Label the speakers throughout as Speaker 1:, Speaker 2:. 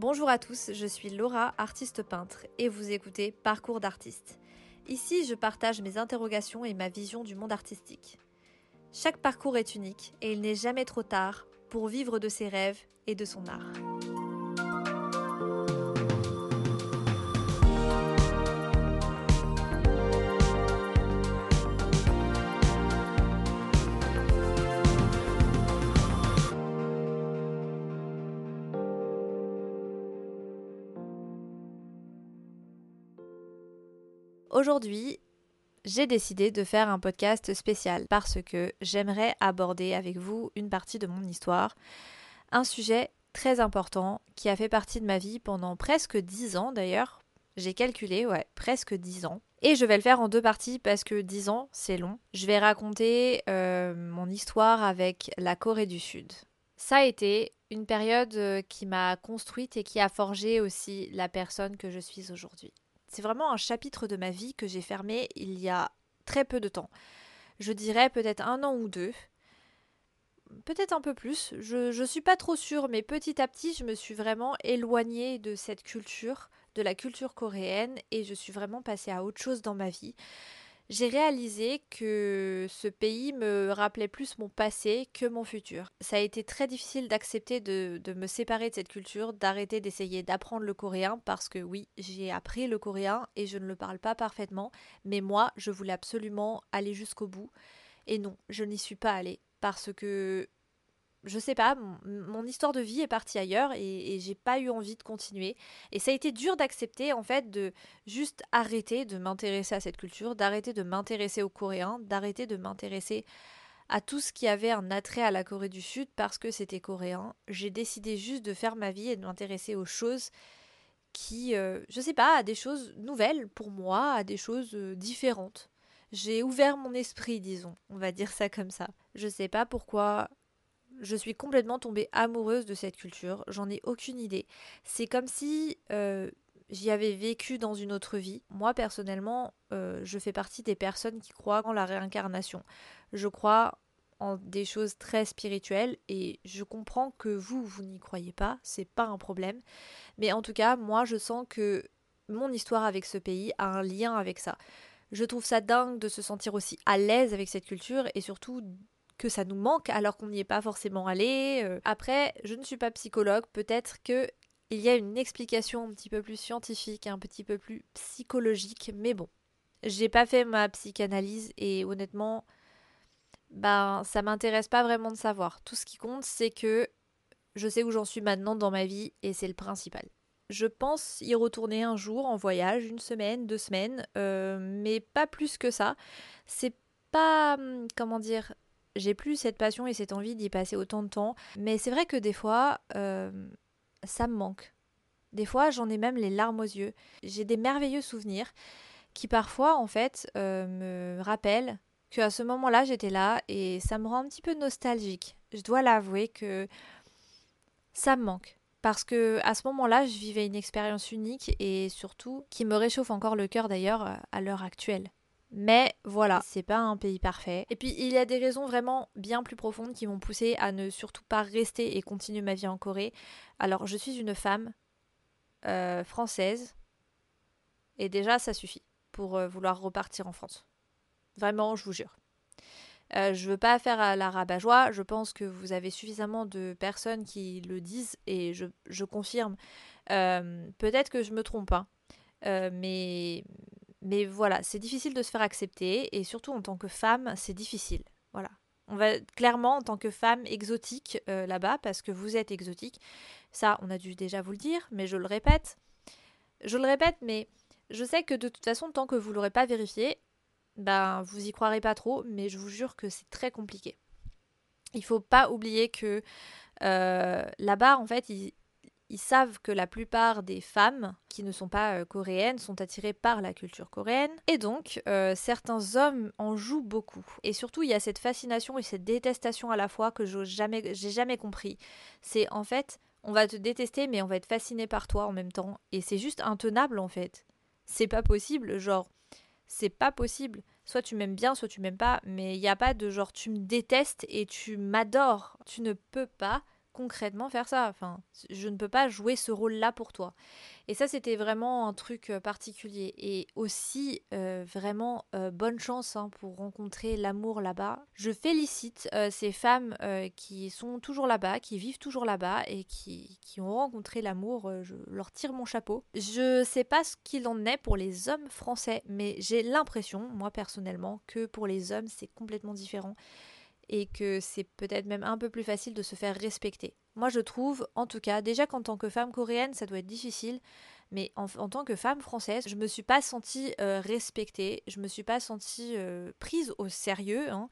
Speaker 1: Bonjour à tous, je suis Laura, artiste peintre, et vous écoutez Parcours d'artiste. Ici, je partage mes interrogations et ma vision du monde artistique. Chaque parcours est unique et il n'est jamais trop tard pour vivre de ses rêves et de son art. Aujourd'hui, j'ai décidé de faire un podcast spécial parce que j'aimerais aborder avec vous une partie de mon histoire, un sujet très important qui a fait partie de ma vie pendant presque dix ans d'ailleurs. J'ai calculé, ouais, presque dix ans. Et je vais le faire en deux parties parce que dix ans, c'est long. Je vais raconter euh, mon histoire avec la Corée du Sud. Ça a été une période euh, qui m'a construite et qui a forgé aussi la personne que je suis aujourd'hui. C'est vraiment un chapitre de ma vie que j'ai fermé il y a très peu de temps. Je dirais peut-être un an ou deux. Peut-être un peu plus. Je ne suis pas trop sûre, mais petit à petit, je me suis vraiment éloignée de cette culture, de la culture coréenne, et je suis vraiment passée à autre chose dans ma vie j'ai réalisé que ce pays me rappelait plus mon passé que mon futur. Ça a été très difficile d'accepter de, me séparer de cette culture, d'arrêter d'essayer d'apprendre le coréen, parce que oui, j'ai appris le coréen et je ne le parle pas parfaitement, mais moi, je voulais absolument aller jusqu'au bout. Et non, je n'y suis pas allée, parce que je sais pas, mon, histoire de vie est partie ailleurs et, j'ai pas eu envie de continuer. Et ça a été dur d'accepter en fait de juste arrêter de m'intéresser à cette culture, d'arrêter de m'intéresser aux Coréens, d'arrêter de m'intéresser à tout ce qui avait un attrait à la Corée du Sud parce que c'était coréen. J'ai décidé juste de faire ma vie et de m'intéresser aux choses qui, euh, je sais pas, à des choses nouvelles pour moi, à des choses euh, différentes. J'ai ouvert mon esprit, disons, on va dire ça comme ça. Je sais pas pourquoi je suis complètement tombée amoureuse de cette culture, j'en ai aucune idée. C'est comme si euh, j'y avais vécu dans une autre vie. Moi personnellement, euh, je fais partie des personnes qui croient en la réincarnation. Je crois en des choses très spirituelles et je comprends que vous, vous n'y croyez pas, c'est pas un problème. Mais en tout cas, moi je sens que mon histoire avec ce pays a un lien avec ça. Je trouve ça dingue de se sentir aussi à l'aise avec cette culture et surtout que ça nous manque alors qu'on n'y est pas forcément allé. Euh. Après, je ne suis pas psychologue, peut-être que il y a une explication un petit peu plus scientifique, un petit peu plus psychologique, mais bon, j'ai pas fait ma psychanalyse et honnêtement, ben ça m'intéresse pas vraiment de savoir. Tout ce qui compte, c'est que je sais où j'en suis maintenant dans ma vie et c'est le principal. Je pense y retourner un jour en voyage, une semaine, deux semaines, euh, mais pas plus que ça. C'est pas, hum, comment dire, j'ai plus cette passion et cette envie d'y passer autant de temps. Mais c'est vrai que des fois, euh, ça me manque. Des fois, j'en ai même les larmes aux yeux. J'ai des merveilleux souvenirs qui parfois, en fait, euh, me rappellent qu'à ce moment-là, j'étais là et ça me rend un petit peu nostalgique. Je dois l'avouer que ça me manque. Parce que à ce moment-là, je vivais une expérience unique et surtout qui me réchauffe encore le cœur d'ailleurs à l'heure actuelle. Mais voilà, c'est pas un pays parfait. Et puis il y a des raisons vraiment bien plus profondes qui m'ont poussé à ne surtout pas rester et continuer ma vie en Corée. Alors je suis une femme euh, française et déjà ça suffit pour euh, vouloir repartir en France. Vraiment, je vous jure. Euh, je veux pas faire à la rabat-joie, je pense que vous avez suffisamment de personnes qui le disent et je, je confirme. Peut-être que je me trompe, hein. mais, mais voilà, c'est difficile de se faire accepter et surtout en tant que femme, c'est difficile. Voilà. On va clairement en tant que femme exotique euh, là-bas parce que vous êtes exotique. Ça, on a dû déjà vous le dire, mais je le répète. Je le répète, mais je sais que de toute façon, tant que vous l'aurez pas vérifié, ben vous y croirez pas trop, mais je vous jure que c'est très compliqué. Il faut pas oublier que euh, là-bas, en fait, ils, ils savent que la plupart des femmes qui ne sont pas euh, coréennes sont attirées par la culture coréenne et donc euh, certains hommes en jouent beaucoup. Et surtout il y a cette fascination et cette détestation à la fois que j'ai jamais, jamais compris. C'est en fait on va te détester mais on va être fasciné par toi en même temps et c'est juste intenable en fait. C'est pas possible, genre c'est pas possible. Soit tu m'aimes bien, soit tu m'aimes pas, mais il n'y a pas de genre tu me détestes et tu m'adores. Tu ne peux pas concrètement faire ça. Enfin, je ne peux pas jouer ce rôle-là pour toi. Et ça, c'était vraiment un truc euh, particulier. Et aussi, euh, vraiment, euh, bonne chance hein, pour rencontrer l'amour là-bas. Je félicite ces femmes qui sont toujours là-bas, qui vivent toujours là-bas et qui, qui ont rencontré l'amour. je leur tire mon chapeau. Je sais pas ce qu'il en est pour les hommes français, mais j'ai l'impression, moi personnellement, que pour les hommes, c'est complètement différent et que c'est peut-être même un peu plus facile de se faire respecter. Moi je trouve, en tout cas, déjà qu'en tant que femme coréenne, ça doit être difficile, mais en, tant que femme française, je me suis pas sentie euh, respectée, je me suis pas sentie euh, prise au sérieux. Hein.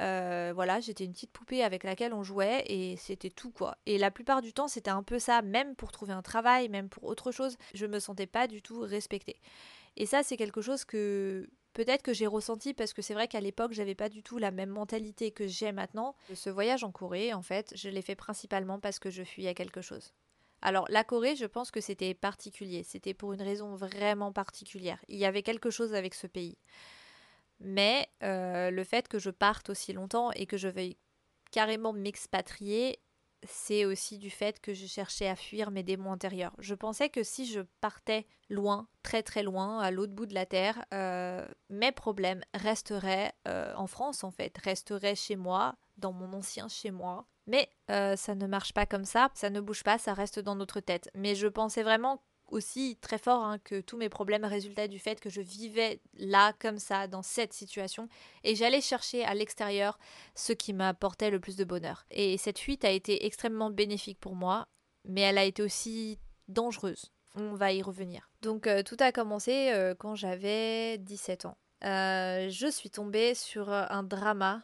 Speaker 1: Euh, voilà, j'étais une petite poupée avec laquelle on jouait et c'était tout quoi. Et la plupart du temps, c'était un peu ça, même pour trouver un travail, même pour autre chose, je me sentais pas du tout respectée. Et ça, c'est quelque chose que peut-être que j'ai ressenti parce que c'est vrai qu'à l'époque j'avais pas du tout la même mentalité que j'ai maintenant. Ce voyage en Corée, en fait, je l'ai fait principalement parce que je fuyais quelque chose. Alors la Corée, je pense que c'était particulier, c'était pour une raison vraiment particulière. Il y avait quelque chose avec ce pays. Mais euh, le fait que je parte aussi longtemps et que je veuille carrément m'expatrier, c'est aussi du fait que je cherchais à fuir mes démons intérieurs. Je pensais que si je partais loin, très très loin, à l'autre bout de la terre, euh, mes problèmes resteraient euh, en France en fait, resteraient chez moi, dans mon ancien chez moi. Mais euh, ça ne marche pas comme ça, ça ne bouge pas, ça reste dans notre tête. Mais je pensais vraiment aussi très fort hein, que tous mes problèmes résultaient du fait que je vivais là, comme ça, dans cette situation, et j'allais chercher à l'extérieur ce qui m'apportait le plus de bonheur. Et cette fuite a été extrêmement bénéfique pour moi, mais elle a été aussi dangereuse. On va y revenir. Donc euh, tout a commencé euh, quand j'avais 17 ans. Euh, je suis tombée sur un drama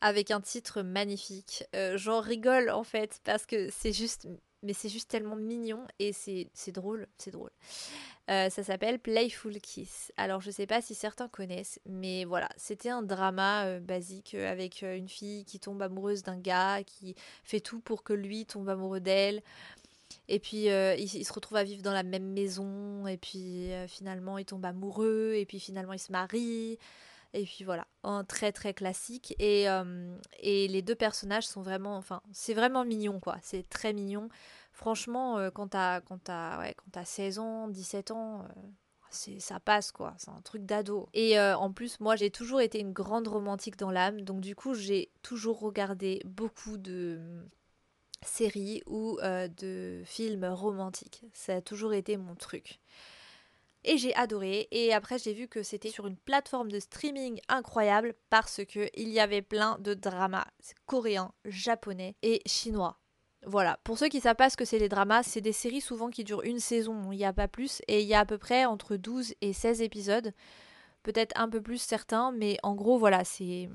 Speaker 1: avec un titre magnifique. J'en rigole en fait parce que c'est juste mais c'est juste tellement mignon et c'est drôle, c'est drôle. Euh, ça s'appelle Playful Kiss. Alors je sais pas si certains connaissent, mais voilà, c'était un drama euh, basique euh, avec une fille qui tombe amoureuse d'un gars, qui fait tout pour que lui tombe amoureux d'elle. Et puis ils, se retrouvent à vivre dans la même maison, et puis finalement ils tombent amoureux, et puis finalement ils se marient. Et puis voilà, un très très classique. Et, euh, et les deux personnages sont vraiment, enfin, c'est vraiment mignon quoi. C'est très mignon. Franchement, euh, quand t'as ouais, quand as 16 ans, 17 ans, euh, c'est ça passe quoi. C'est un truc d'ado. Et en plus, moi, j'ai toujours été une grande romantique dans l'âme. Donc du coup, j'ai toujours regardé beaucoup de séries ou de films romantiques. Ça a toujours été mon truc et j'ai adoré. Et après, j'ai vu que c'était sur une plateforme de streaming incroyable parce que il y avait plein de dramas coréens, japonais et chinois. Voilà, pour ceux qui savent pas ce que c'est les dramas, c'est des séries souvent qui durent une saison, il n'y a pas plus, et il y a à peu près entre 12 et 16 épisodes, peut-être un peu plus certains, mais en gros voilà, c'est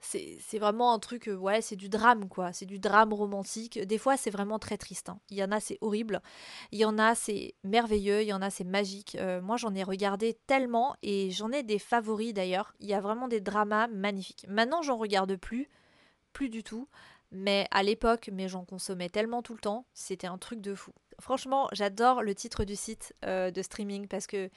Speaker 1: c'est vraiment un truc, euh, ouais, c'est du drame, quoi. C'est du drame romantique. Des fois, c'est vraiment très triste. Hein. Il y en a, c'est horrible. Il y en a, c'est merveilleux. Il y en a, c'est magique. Euh, moi, j'en ai regardé tellement et j'en ai des favoris d'ailleurs. Il y a vraiment des dramas magnifiques. Maintenant, j'en regarde plus. Plus du tout. Mais à l'époque, mais j'en consommais tellement tout le temps. C'était un truc de fou. Franchement, j'adore le titre du site euh, de streaming parce que,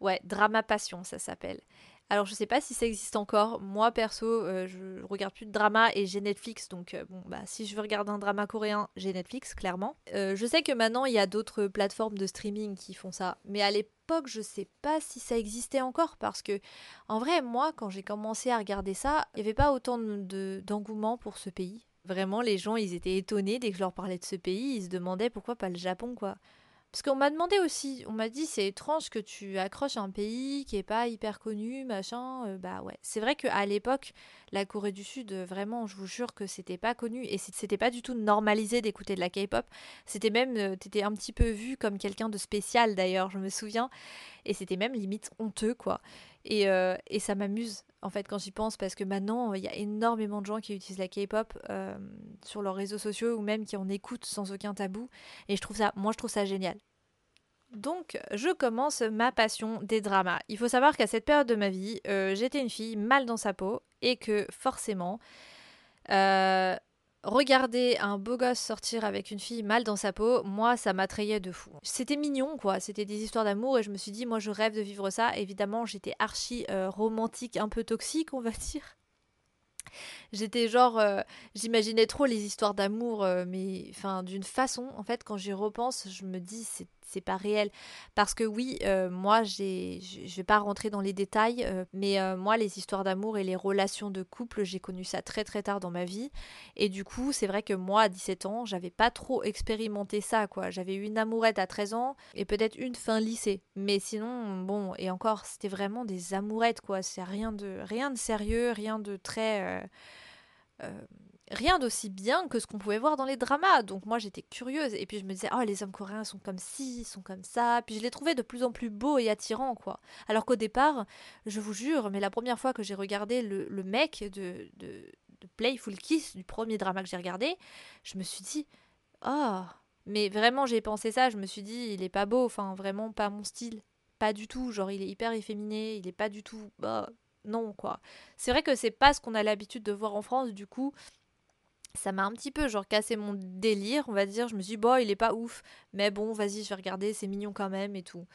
Speaker 1: ouais, Drama Passion, ça s'appelle. Alors je sais pas si ça existe encore. Moi perso, euh, je regarde plus de drama et j'ai Netflix, donc euh, bon bah si je veux regarder un drama coréen, j'ai Netflix clairement. Euh, je sais que maintenant il y a d'autres plateformes de streaming qui font ça, mais à l'époque je sais pas si ça existait encore parce que en vrai moi quand j'ai commencé à regarder ça, il y avait pas autant de d'engouement pour ce pays. Vraiment les gens ils étaient étonnés dès que je leur parlais de ce pays, ils se demandaient pourquoi pas le Japon quoi. Parce qu'on m'a demandé aussi, on m'a dit c'est étrange que tu accroches un pays qui est pas hyper connu, machin. Euh, bah ouais, c'est vrai qu'à l'époque, la Corée du Sud, euh, vraiment, je vous jure que c'était pas connu et c'était pas du tout normalisé d'écouter de la K-pop. C'était même, euh, t'étais un petit peu vu comme quelqu'un de spécial d'ailleurs, je me souviens. Et c'était même limite honteux quoi. Et, et ça m'amuse en fait quand j'y pense parce que maintenant il y a énormément de gens qui utilisent la K-pop sur leurs réseaux sociaux ou même qui en écoutent sans aucun tabou. Et je trouve ça, moi je trouve ça génial. Donc, je commence ma passion des dramas. Il faut savoir qu'à cette période de ma vie, euh, j'étais une fille mal dans sa peau et que forcément, euh, regarder un beau gosse sortir avec une fille mal dans sa peau, moi, ça m'attrayait de fou. C'était mignon, quoi. C'était des histoires d'amour et je me suis dit, moi, je rêve de vivre ça. Évidemment, j'étais archi euh, romantique, un peu toxique, on va dire. J'étais genre, euh, j'imaginais trop les histoires d'amour, euh, mais enfin d'une façon, en fait, quand j'y repense, je me dis c'est c'est pas réel. Parce que oui, euh, moi, j'ai, je vais pas rentrer dans les détails, mais moi, les histoires d'amour et les relations de couple, j'ai connu ça très très tard dans ma vie. Et du coup, c'est vrai que moi, à 17 ans, j'avais pas trop expérimenté ça, quoi. J'avais eu une amourette à 13 ans et peut-être une fin lycée. Mais sinon, bon, et encore, c'était vraiment des amourettes, quoi. C'est rien de, rien de sérieux, rien de très rien d'aussi bien que ce qu'on pouvait voir dans les dramas. Donc moi j'étais curieuse et puis je me disais oh les hommes coréens sont comme ci, sont comme ça. Puis je les trouvais de plus en plus beaux et attirants quoi. Alors qu'au départ, je vous jure, mais la première fois que j'ai regardé le, mec de, de, Playful Kiss du premier drama que j'ai regardé, je me suis dit oh mais vraiment j'ai pensé ça. Je me suis dit il est pas beau, enfin vraiment pas mon style, pas du tout. Genre il est hyper efféminé, il est pas du tout bah non quoi. C'est vrai que c'est pas ce qu'on a l'habitude de voir en France, du coup, ça m'a un petit peu genre cassé mon délire, on va dire. Je me suis dit, bon, il est pas ouf, mais bon, vas-y, je vais regarder, c'est mignon quand même et tout.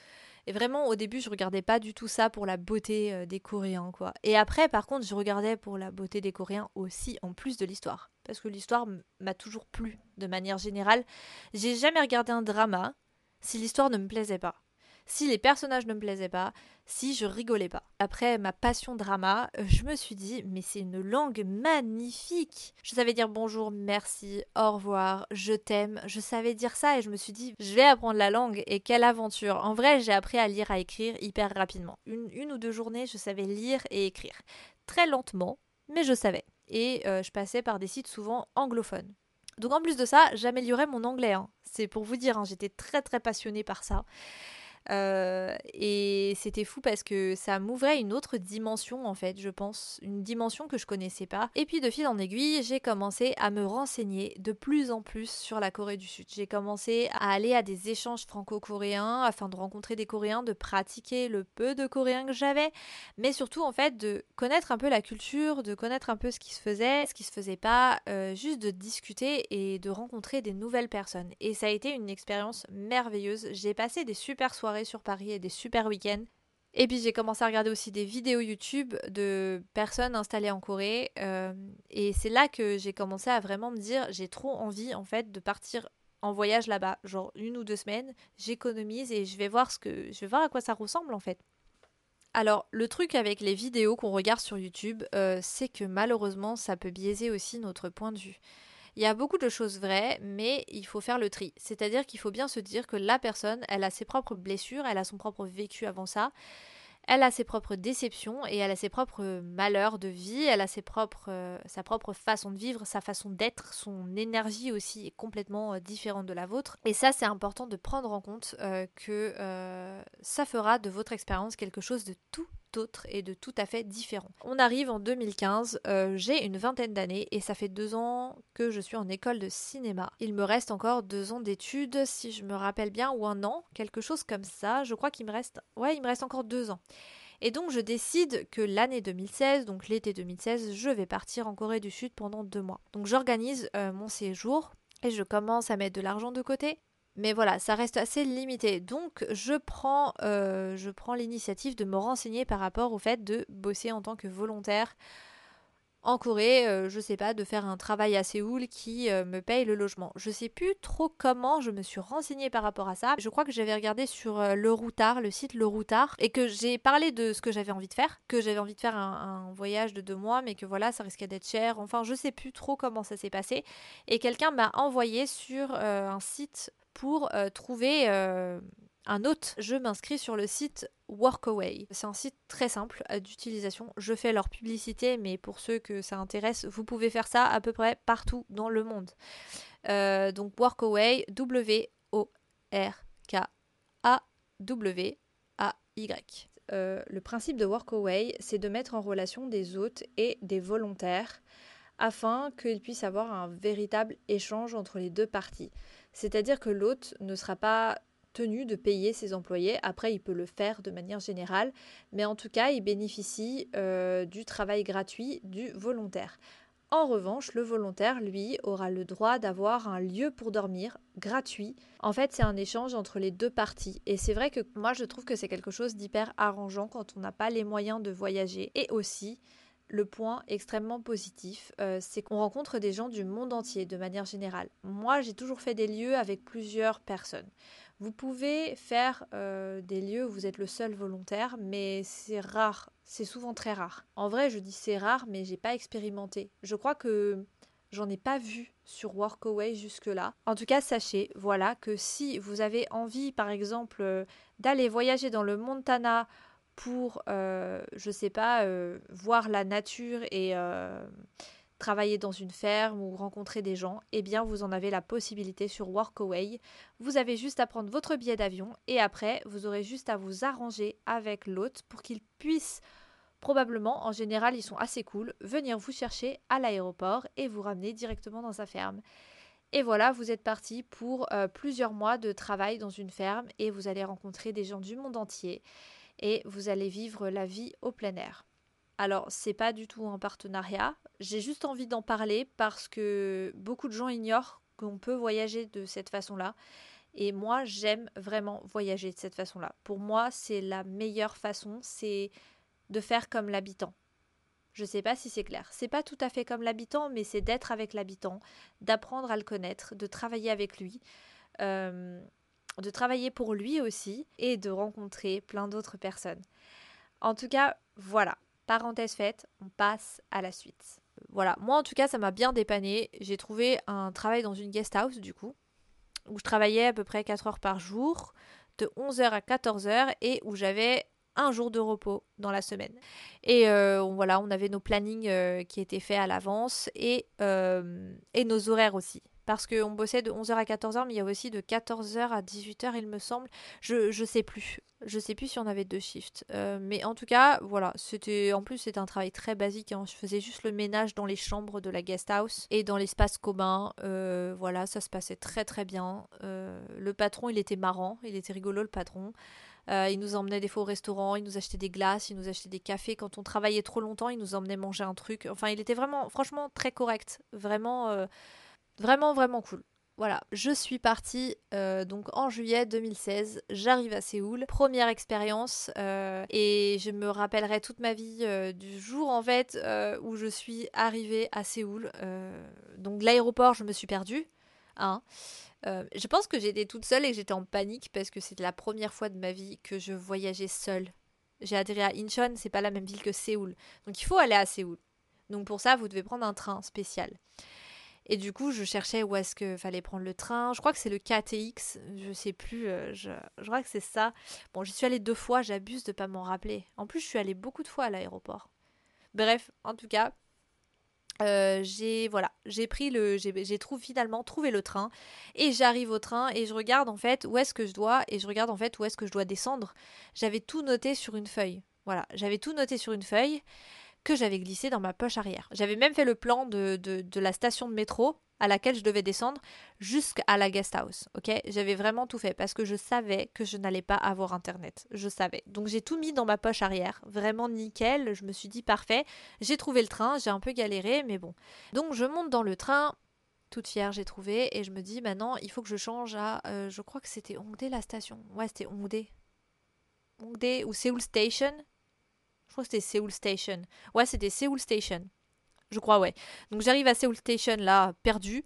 Speaker 1: Et vraiment, au début, je regardais pas du tout ça pour la beauté euh, des Coréens, quoi. Et après, par contre, je regardais pour la beauté des Coréens aussi, en plus de l'histoire. Parce que l'histoire m'a toujours plu, de manière générale. J'ai jamais regardé un drama si l'histoire ne me plaisait pas si les personnages ne me plaisaient pas, si je rigolais pas. Après ma passion drama, euh, je me suis dit, mais c'est une langue magnifique. Je savais dire bonjour, merci, au revoir, je t'aime. Je savais dire ça et je me suis dit, je vais apprendre la langue et quelle aventure. En vrai, j'ai appris à lire, à écrire hyper rapidement. Une, une ou deux journées, je savais lire et écrire. Très lentement, mais je savais. Et euh, je passais par des sites souvent anglophones. Donc en plus de ça, j'améliorais mon anglais. Hein. C'est pour vous dire, hein, j'étais très très passionnée par ça. Euh, et c'était fou parce que ça m'ouvrait une autre dimension en fait, je pense, une dimension que je connaissais pas. Et puis de fil en aiguille, j'ai commencé à me renseigner de plus en plus sur la Corée du Sud. J'ai commencé à aller à des échanges franco-coréens afin de rencontrer des Coréens, de pratiquer le peu de coréen que j'avais, mais surtout en fait de connaître un peu la culture, de connaître un peu ce qui se faisait, ce qui se faisait pas, euh, juste de discuter et de rencontrer des nouvelles personnes. Et ça a été une expérience merveilleuse. J'ai passé des super soirées sur Paris et des super week-ends. Et puis j'ai commencé à regarder aussi des vidéos YouTube de personnes installées en Corée. Euh, et c'est là que j'ai commencé à vraiment me dire, j'ai trop envie en fait de partir en voyage là-bas, genre une ou deux semaines. J'économise et je vais voir ce que, je vais voir à quoi ça ressemble en fait. Alors le truc avec les vidéos qu'on regarde sur YouTube, euh, c'est que malheureusement ça peut biaiser aussi notre point de vue. Il y a beaucoup de choses vraies, mais il faut faire le tri. C'est-à-dire qu'il faut bien se dire que la personne, elle a ses propres blessures, elle a son propre vécu avant ça, elle a ses propres déceptions et elle a ses propres malheurs de vie, elle a euh, sa propre façon de vivre, sa façon d'être, son énergie aussi est complètement euh, différente de la vôtre. Et ça, c'est important de prendre en compte euh, que ça fera de votre expérience quelque chose de tout autre et de tout à fait différent. On arrive en 2015, euh, j'ai une vingtaine d'années et ça fait deux ans que je suis en école de cinéma. Il me reste encore deux ans d'études, si je me rappelle bien, ou un an, quelque chose comme ça. Je crois qu'il me reste, ouais, il me reste encore deux ans. Et donc je décide que l'année 2016, donc l'été 2016, je vais partir en Corée du Sud pendant deux mois. Donc j'organise euh, mon séjour et je commence à mettre de l'argent de côté. Mais voilà, ça reste assez limité. Donc je prends, euh, prends l'initiative de me renseigner par rapport au fait de bosser en tant que volontaire en Corée, euh, je sais pas, de faire un travail à Séoul qui euh, me paye le logement. Je sais plus trop comment je me suis renseignée par rapport à ça. Je crois que j'avais regardé sur Le Routard, le site Le Routard, et que j'ai parlé de ce que j'avais envie de faire, que j'avais envie de faire un, un, voyage de deux mois, mais que voilà, ça risquait d'être cher. Enfin, je sais plus trop comment ça s'est passé. Et quelqu'un m'a envoyé sur un site pour euh, trouver euh, un hôte. Je m'inscris sur le site Workaway. C'est un site très simple euh, d'utilisation. Je fais leur publicité, mais pour ceux que ça intéresse, vous pouvez faire ça à peu près partout dans le monde. donc Workaway, W-O-R-K-A-W-A-Y. le principe de Workaway, c'est de mettre en relation des hôtes et des volontaires afin qu'ils puissent avoir un véritable échange entre les deux parties. C'est-à-dire que l'hôte ne sera pas tenu de payer ses employés. Après, il peut le faire de manière générale, mais en tout cas, il bénéficie euh, du travail gratuit du volontaire. En revanche, le volontaire, lui, aura le droit d'avoir un lieu pour dormir gratuit. En fait, c'est un échange entre les deux parties. Et c'est vrai que moi, je trouve que c'est quelque chose d'hyper arrangeant quand on n'a pas les moyens de voyager. Et aussi, le point extrêmement positif, euh, c'est qu'on rencontre des gens du monde entier de manière générale. Moi, j'ai toujours fait des lieux avec plusieurs personnes. Vous pouvez faire euh, des lieux où vous êtes le seul volontaire, mais c'est rare, c'est souvent très rare. En vrai, je dis c'est rare, mais j'ai pas expérimenté. Je crois que j'en ai pas vu sur Workaway jusque-là. En tout cas, sachez, voilà, que si vous avez envie, par exemple, euh, d'aller voyager dans le Montana pour, euh, je sais pas, voir la nature et travailler dans une ferme ou rencontrer des gens, eh bien vous en avez la possibilité sur Workaway. Vous avez juste à prendre votre billet d'avion et après vous aurez juste à vous arranger avec l'hôte pour qu'il puisse probablement, en général ils sont assez cool, venir vous chercher à l'aéroport et vous ramener directement dans sa ferme. Et voilà, vous êtes parti pour euh, plusieurs mois de travail dans une ferme et vous allez rencontrer des gens du monde entier et vous allez vivre la vie au plein air. Alors, c'est pas du tout un partenariat. J'ai juste envie d'en parler parce que beaucoup de gens ignorent qu'on peut voyager de cette façon-là. Et moi, j'aime vraiment voyager de cette façon-là. Pour moi, c'est la meilleure façon, c'est de faire comme l'habitant. Je sais pas si c'est clair. C'est pas tout à fait comme l'habitant, mais c'est d'être avec l'habitant, d'apprendre à le connaître, de travailler avec lui, euh, de travailler pour lui aussi et de rencontrer plein d'autres personnes. En tout cas, voilà. Parenthèse faite, on passe à la suite. Voilà, moi en tout cas ça m'a bien dépanné. J'ai trouvé un travail dans une guest house du coup, où je travaillais à peu près 4 heures par jour, de 11h à 14h, et où j'avais un jour de repos dans la semaine. Et euh, voilà, on avait nos plannings euh, qui étaient faits à l'avance et, euh, et nos horaires aussi parce qu'on bossait de 11h à 14h, mais il y a aussi de 14h à 18h, il me semble. Je, je sais plus. Je sais plus si on avait deux shifts. Euh, mais en tout cas, voilà, c'était en plus c'était un travail très basique. Hein. Je faisais juste le ménage dans les chambres de la guest house et dans l'espace commun. Euh, voilà, ça se passait très très bien. Euh, le patron, il était marrant, il était rigolo le patron. il nous emmenait des fois au restaurant, il nous achetait des glaces, il nous achetait des cafés. Quand on travaillait trop longtemps, il nous emmenait manger un truc. Enfin, il était vraiment, franchement, très correct. Vraiment Vraiment, vraiment cool. Voilà, je suis partie euh, donc en juillet 2016. J'arrive à Séoul, première expérience, euh, et je me rappellerai toute ma vie euh, du jour en fait où je suis arrivée à Séoul. donc l'aéroport, je me suis perdue. Hein. je pense que j'étais toute seule et que j'étais en panique parce que c'était la première fois de ma vie que je voyageais seule. J'ai atterri à Incheon, c'est pas la même ville que Séoul, donc il faut aller à Séoul. Donc pour ça, vous devez prendre un train spécial. Et du coup, je cherchais où est-ce qu'il fallait prendre le train. Je crois que c'est le KTX, je sais plus, euh, je, crois que c'est ça. Bon, j'y suis allée deux fois, j'abuse de pas m'en rappeler. En plus, je suis allée beaucoup de fois à l'aéroport. Bref, en tout cas, euh, j'ai voilà, j'ai pris le, j'ai trouvé finalement trouvé le train et j'arrive au train et je regarde en fait où est-ce que je dois et je regarde en fait où est-ce que je dois descendre. J'avais tout noté sur une feuille. Voilà, j'avais tout noté sur une feuille que j'avais glissé dans ma poche arrière. J'avais même fait le plan de, de, la station de métro à laquelle je devais descendre jusqu'à la guest house. Ok, j'avais vraiment tout fait parce que je savais que je n'allais pas avoir internet. Je savais. Donc j'ai tout mis dans ma poche arrière, vraiment nickel. Je me suis dit parfait. J'ai trouvé le train. J'ai un peu galéré, mais bon. Donc je monte dans le train. Toute fière, j'ai trouvé et je me dis maintenant il faut que je change à. Euh, je crois que c'était Hongdae la station. Ouais, c'était Hongdae. Hongdae ou Seoul Station. Je crois que c'était Seoul Station. Ouais, c'était Seoul Station. Je crois, ouais. Donc j'arrive à Seoul Station là, perdu.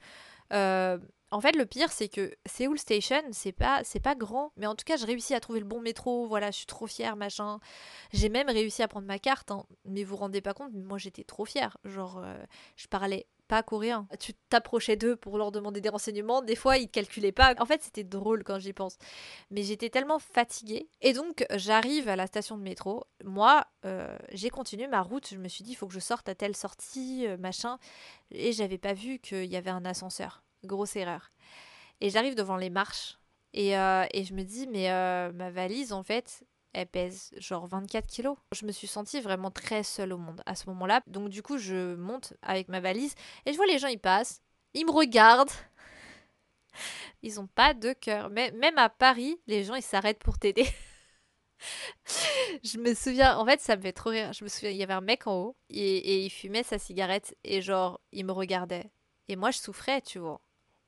Speaker 1: Euh, en fait, le pire, c'est que Seoul Station, c'est pas, pas grand, mais en tout cas, j'ai réussi à trouver le bon métro. Voilà, je suis trop fière, machin. J'ai même réussi à prendre ma carte, hein. mais vous vous rendez pas compte, moi j'étais trop fière. Genre, euh, je parlais pas coréen. Tu t'approchais d'eux pour leur demander des renseignements. Des fois, ils calculaient pas. En fait, c'était drôle quand j'y pense. Mais j'étais tellement fatiguée. Et donc, j'arrive à la station de métro. Moi, euh, j'ai continué ma route. Je me suis dit, il faut que je sorte à telle sortie, euh, machin. Et j'avais pas vu qu'il y avait un ascenseur. Grosse erreur. Et j'arrive devant les marches. Et, euh, et je me dis, mais ma valise, en fait, elle pèse genre 24 kilos. Je me suis sentie vraiment très seule au monde à ce moment-là. Donc du coup, je monte avec ma valise et je vois les gens, ils passent, ils me regardent. Ils ont pas de cœur. Mais même à Paris, les gens, ils s'arrêtent pour t'aider. je me souviens, en fait, ça me fait trop rire. Je me souviens, il y avait un mec en haut et, et il fumait sa cigarette et genre, il me regardait. Et moi, je souffrais, tu vois.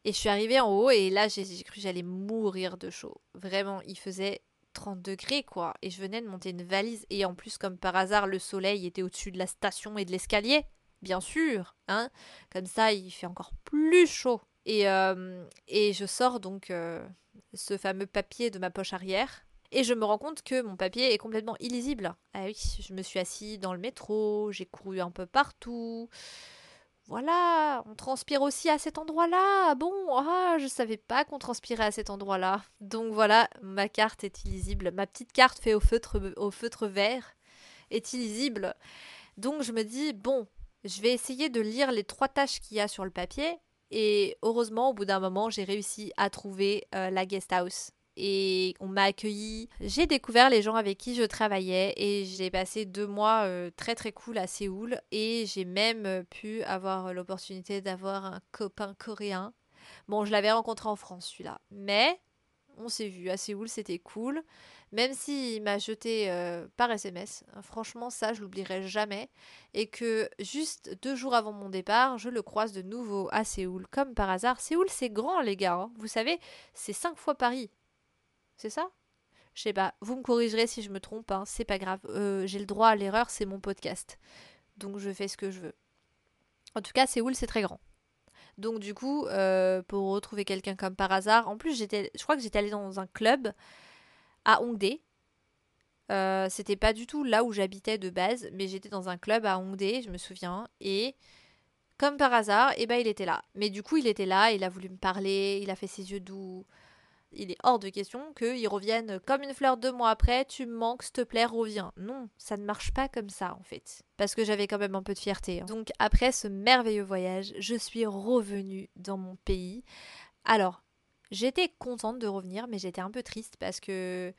Speaker 1: Et je suis arrivée en haut et là, j'ai cru que j'allais mourir de chaud. Vraiment, il faisait 30 degrés, quoi. Et je venais de monter une valise. Et en plus, comme par hasard, le soleil était au-dessus de la station et de l'escalier. Bien sûr, hein. Comme ça, il fait encore plus chaud. Et, euh, et je sors donc euh, ce fameux papier de ma poche arrière. Et je me rends compte que mon papier est complètement illisible. Ah oui, je me suis assis dans le métro, j'ai couru un peu partout voilà, on transpire aussi à cet endroit-là. Bon, ah, je savais pas qu'on transpirait à cet endroit-là. Donc voilà, ma carte est illisible. Ma petite carte feutre, au feutre vert est illisible. Donc je me dis, bon, je vais essayer de lire les trois tâches qu'il y a sur le papier. Et heureusement, au bout d'un moment, j'ai réussi à trouver euh, la guest house et on m'a accueilli. J'ai découvert les gens avec qui je travaillais et j'ai passé deux mois euh, très très cool à Séoul et j'ai même euh, pu avoir l'opportunité d'avoir un copain coréen. Bon, je l'avais rencontré en France celui-là, mais on s'est vu à Séoul, c'était cool. Même s'il m'a jeté euh, par SMS, franchement ça je l'oublierai jamais. Et que juste deux jours avant mon départ, je le croise de nouveau à Séoul, comme par hasard. Séoul c'est grand les gars, hein. vous savez, c'est cinq fois Paris. C'est ça? Je sais pas. Vous me corrigerez si je me trompe, hein, c'est pas grave. Euh, j'ai le droit à l'erreur, c'est mon podcast. Donc je fais ce que je veux. En tout cas, Séoul, c'est très grand. Donc du coup, euh, pour retrouver quelqu'un comme par hasard, en plus j'étais, je crois que j'étais allée dans un club à Hongdae. Euh, c'était pas du tout là où j'habitais de base, mais j'étais dans un club à Hongdae, je me souviens, et comme par hasard, eh ben il était là. Mais du coup il était là, il a voulu me parler, il a fait ses yeux doux, il est hors de question qu'il revienne comme une fleur deux mois après, tu manques, s'il te plaît, reviens. Non, ça ne marche pas comme ça en fait. Parce que j'avais quand même un peu de fierté. Hein. Donc après ce merveilleux voyage, je suis revenue dans mon pays. Alors, j'étais contente de revenir, mais j'étais un peu triste parce que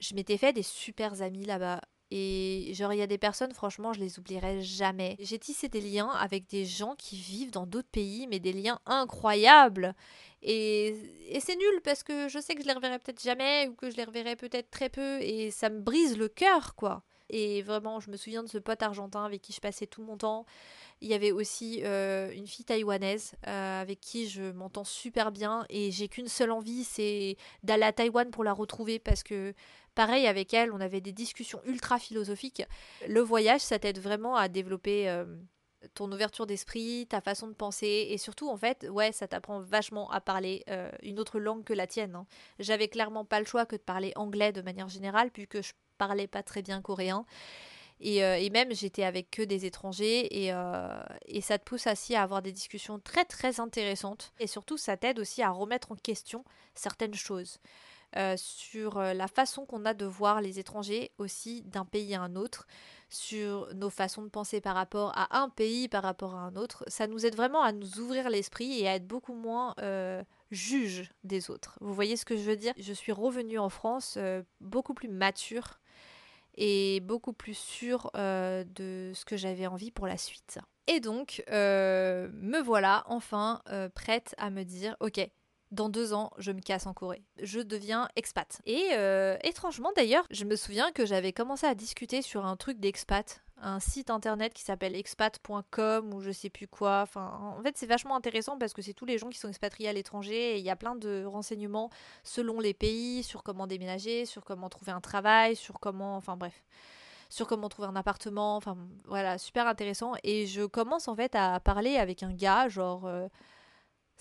Speaker 1: je m'étais fait des super amis là-bas. Et genre, il y a des personnes, franchement, je les oublierai jamais. J'ai tissé des liens avec des gens qui vivent dans d'autres pays, mais des liens incroyables. Et, et c'est nul parce que je sais que je les reverrai peut-être jamais ou que je les reverrai peut-être très peu et ça me brise le cœur, quoi. Et vraiment, je me souviens de ce pote argentin avec qui je passais tout mon temps. Il y avait aussi euh, une fille taïwanaise euh, avec qui je m'entends super bien et j'ai qu'une seule envie, c'est d'aller à Taïwan pour la retrouver parce que pareil avec elle, on avait des discussions ultra philosophiques. Le voyage, ça t'aide vraiment à développer euh, ton ouverture d'esprit, ta façon de penser et surtout en fait, ouais, ça t'apprend vachement à parler euh, une autre langue que la tienne. Hein. J'avais clairement pas le choix que de parler anglais de manière générale puisque je parlais pas très bien coréen. Et, euh, même j'étais avec que des étrangers et, et, ça te pousse aussi à avoir des discussions très très intéressantes et surtout ça t'aide aussi à remettre en question certaines choses. Sur la façon qu'on a de voir les étrangers aussi d'un pays à un autre, sur nos façons de penser par rapport à un pays, par rapport à un autre. Ça nous aide vraiment à nous ouvrir l'esprit et à être beaucoup moins euh, juge des autres. Vous voyez ce que je veux dire? Je suis revenue en France euh, beaucoup plus mature et beaucoup plus sûre euh, de ce que j'avais envie pour la suite. Et donc, me voilà enfin prête à me dire, ok, dans deux ans, je me casse en Corée. Je deviens expat. Et euh, étrangement d'ailleurs, je me souviens que j'avais commencé à discuter sur un truc d'expat, un site internet qui s'appelle expat.com ou je sais plus quoi. Enfin, en fait, c'est vachement intéressant parce que c'est tous les gens qui sont expatriés à l'étranger et il y a plein de renseignements selon les pays sur comment déménager, sur comment trouver un travail, sur comment, enfin bref sur comment trouver un appartement, enfin voilà, super intéressant. Et je commence en fait à parler avec un gars, genre euh,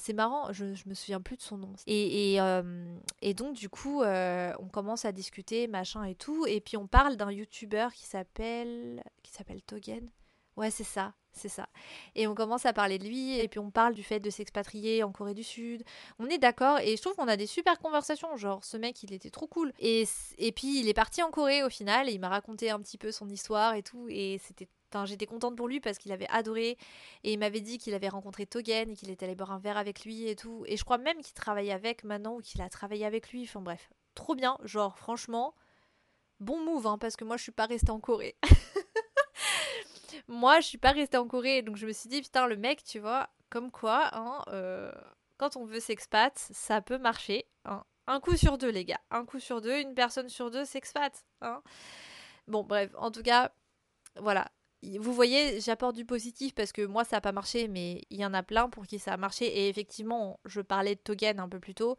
Speaker 1: c'est marrant, je, je me souviens plus de son nom. Et, et, euh, et donc, du coup, euh, on commence à discuter, machin et tout. Et puis, on parle d'un youtubeur qui s'appelle. qui s'appelle Togen. Ouais, c'est ça, c'est ça. Et on commence à parler de lui, et puis on parle du fait de s'expatrier en Corée du Sud. On est d'accord, et je trouve qu'on a des super conversations. Genre, ce mec, il était trop cool. Et, et puis, il est parti en Corée au final, et il m'a raconté un petit peu son histoire et tout, et c'était j'étais contente pour lui parce qu'il avait adoré et il m'avait dit qu'il avait rencontré Togen et qu'il était allé boire un verre avec lui et tout. Et je crois même qu'il travaille avec maintenant ou qu'il a travaillé avec lui. Enfin bref, trop bien. Genre franchement, bon move hein, parce que moi je suis pas restée en Corée. moi je suis pas restée en Corée donc je me suis dit putain le mec tu vois comme quoi hein, euh, quand on veut s'expat ça peut marcher. Hein. Un coup sur deux les gars, un coup sur deux, une personne sur deux s'expat. Bon bref, en tout cas voilà, vous voyez, j'apporte du positif parce que moi ça n'a pas marché, mais il y en a plein pour qui ça a marché. Et effectivement, je parlais de Togen un peu plus tôt.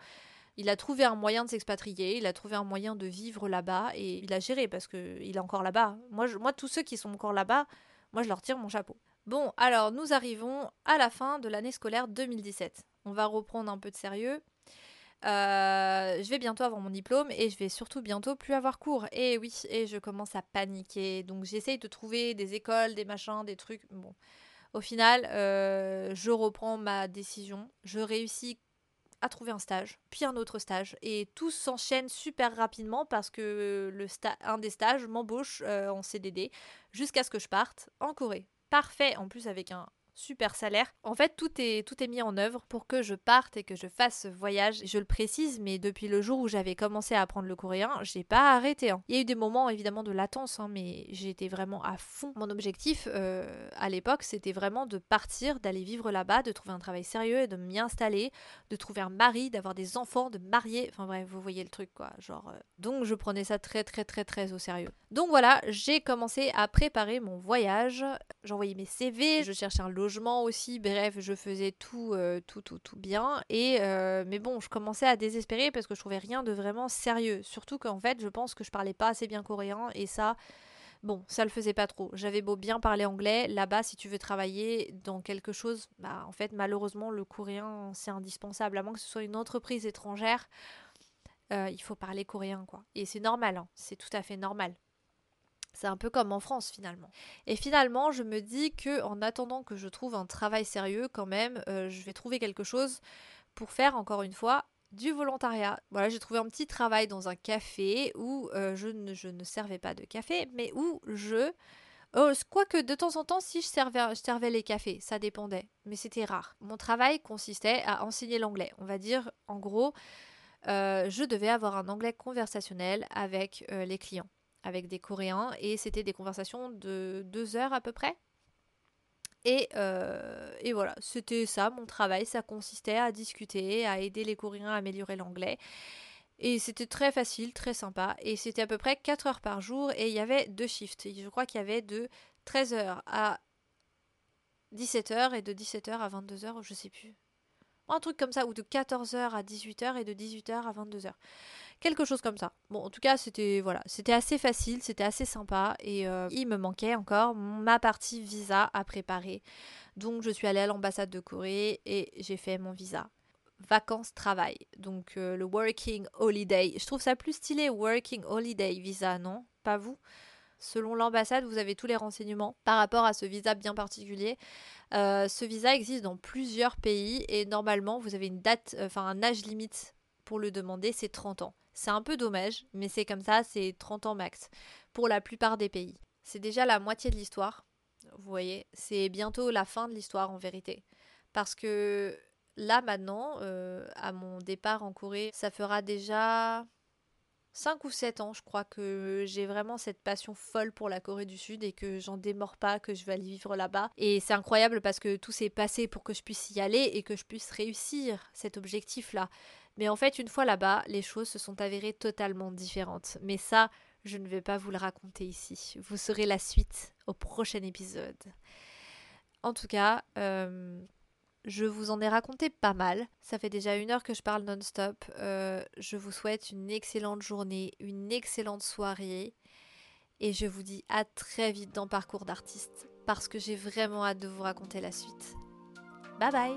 Speaker 1: Il a trouvé un moyen de s'expatrier, il a trouvé un moyen de vivre là-bas et il a géré parce qu'il est encore là-bas. Moi, moi, tous ceux qui sont encore là-bas, moi, je leur tire mon chapeau. Bon, alors nous arrivons à la fin de l'année scolaire 2017. On va reprendre un peu de sérieux. Euh, je vais bientôt avoir mon diplôme et je vais surtout bientôt plus avoir cours. Et oui, et je commence à paniquer. Donc j'essaye de trouver des écoles, des machins, des trucs. Bon, au final, euh, je reprends ma décision. Je réussis à trouver un stage, puis un autre stage. Et tout s'enchaîne super rapidement parce que le un des stages m'embauche euh, en CDD jusqu'à ce que je parte en Corée. Parfait, en plus avec un super salaire. En fait, tout est, tout est mis en œuvre pour que je parte et que je fasse ce voyage. Je le précise, mais depuis le jour où j'avais commencé à apprendre le coréen, j'ai pas arrêté. Hein. Il y a eu des moments évidemment de latence, hein, mais j'étais vraiment à fond. Mon objectif euh, à l'époque, c'était vraiment de partir, d'aller vivre là-bas, de trouver un travail sérieux et de m'y installer, de trouver un mari, d'avoir des enfants, de marier. Enfin bref, vous voyez le truc quoi. Genre, euh. donc je prenais ça très très très très au sérieux. Donc voilà, j'ai commencé à préparer mon voyage. J'envoyais mes CV, je cherchais un logement aussi. Bref, je faisais tout, euh, tout, tout, tout bien. Et euh, mais bon, je commençais à désespérer parce que je trouvais rien de vraiment sérieux. Surtout qu'en fait, je pense que je parlais pas assez bien coréen et ça. Bon, ça le faisait pas trop. J'avais beau bien parler anglais, là-bas, si tu veux travailler dans quelque chose, bah en fait, malheureusement, le coréen, c'est indispensable. À moins que ce soit une entreprise étrangère, euh, il faut parler coréen, quoi. Et c'est normal, hein. c'est tout à fait normal. C'est un peu comme en France finalement. Et finalement, je me dis que en attendant que je trouve un travail sérieux, quand même, euh, je vais trouver quelque chose pour faire encore une fois du volontariat. Voilà, j'ai trouvé un petit travail dans un café où euh, je, ne, servais pas de café, mais où je... Oh, quoique de temps en temps, si je servais, je servais les cafés, ça dépendait, mais c'était rare. Mon travail consistait à enseigner l'anglais. On va dire, en gros, euh, je devais avoir un anglais conversationnel avec les clients avec des Coréens et c'était des conversations de deux heures à peu près. Et, euh, et voilà, c'était ça mon travail, ça consistait à discuter, à aider les Coréens à améliorer l'anglais. Et c'était très facile, très sympa. Et c'était à peu près 4 heures par jour et il y avait deux shifts. Je crois qu'il y avait de 13h à 17h et de 17h à 22h, je sais plus. Un truc comme ça, ou de 14h à 18h et de 18h à 22h quelque chose comme ça. Bon, en tout cas, c'était voilà, c'était assez facile, c'était assez sympa et euh, il me manquait encore ma partie visa à préparer. Donc, je suis allée à l'ambassade de Corée et j'ai fait mon visa vacances travail. Donc euh, le working holiday. Je trouve ça plus stylé working holiday visa, non? Pas vous? Selon l'ambassade, vous avez tous les renseignements par rapport à ce visa bien particulier. Euh, ce visa existe dans plusieurs pays et normalement, vous avez une date, enfin un âge limite pour le demander, c'est 30 ans. C'est un peu dommage, mais c'est comme ça, c'est 30 ans max pour la plupart des pays. C'est déjà la moitié de l'histoire. Vous voyez, c'est bientôt la fin de l'histoire en vérité. Parce que là maintenant, euh, à mon départ en Corée, ça fera déjà 5 ou 7 ans, je crois que j'ai vraiment cette passion folle pour la Corée du Sud et que j'en démords pas, que je vais aller vivre là-bas. Et c'est incroyable parce que tout s'est passé pour que je puisse y aller et que je puisse réussir cet objectif-là. Mais en fait, une fois là-bas, les choses se sont avérées totalement différentes. Mais ça, je ne vais pas vous le raconter ici. Vous saurez la suite au prochain épisode. En tout cas, euh, je vous en ai raconté pas mal. Ça fait déjà une heure que je parle non-stop. Euh, je vous souhaite une excellente journée, une excellente soirée. Et je vous dis à très vite dans Parcours d'artiste. Parce que j'ai vraiment hâte de vous raconter la suite. Bye bye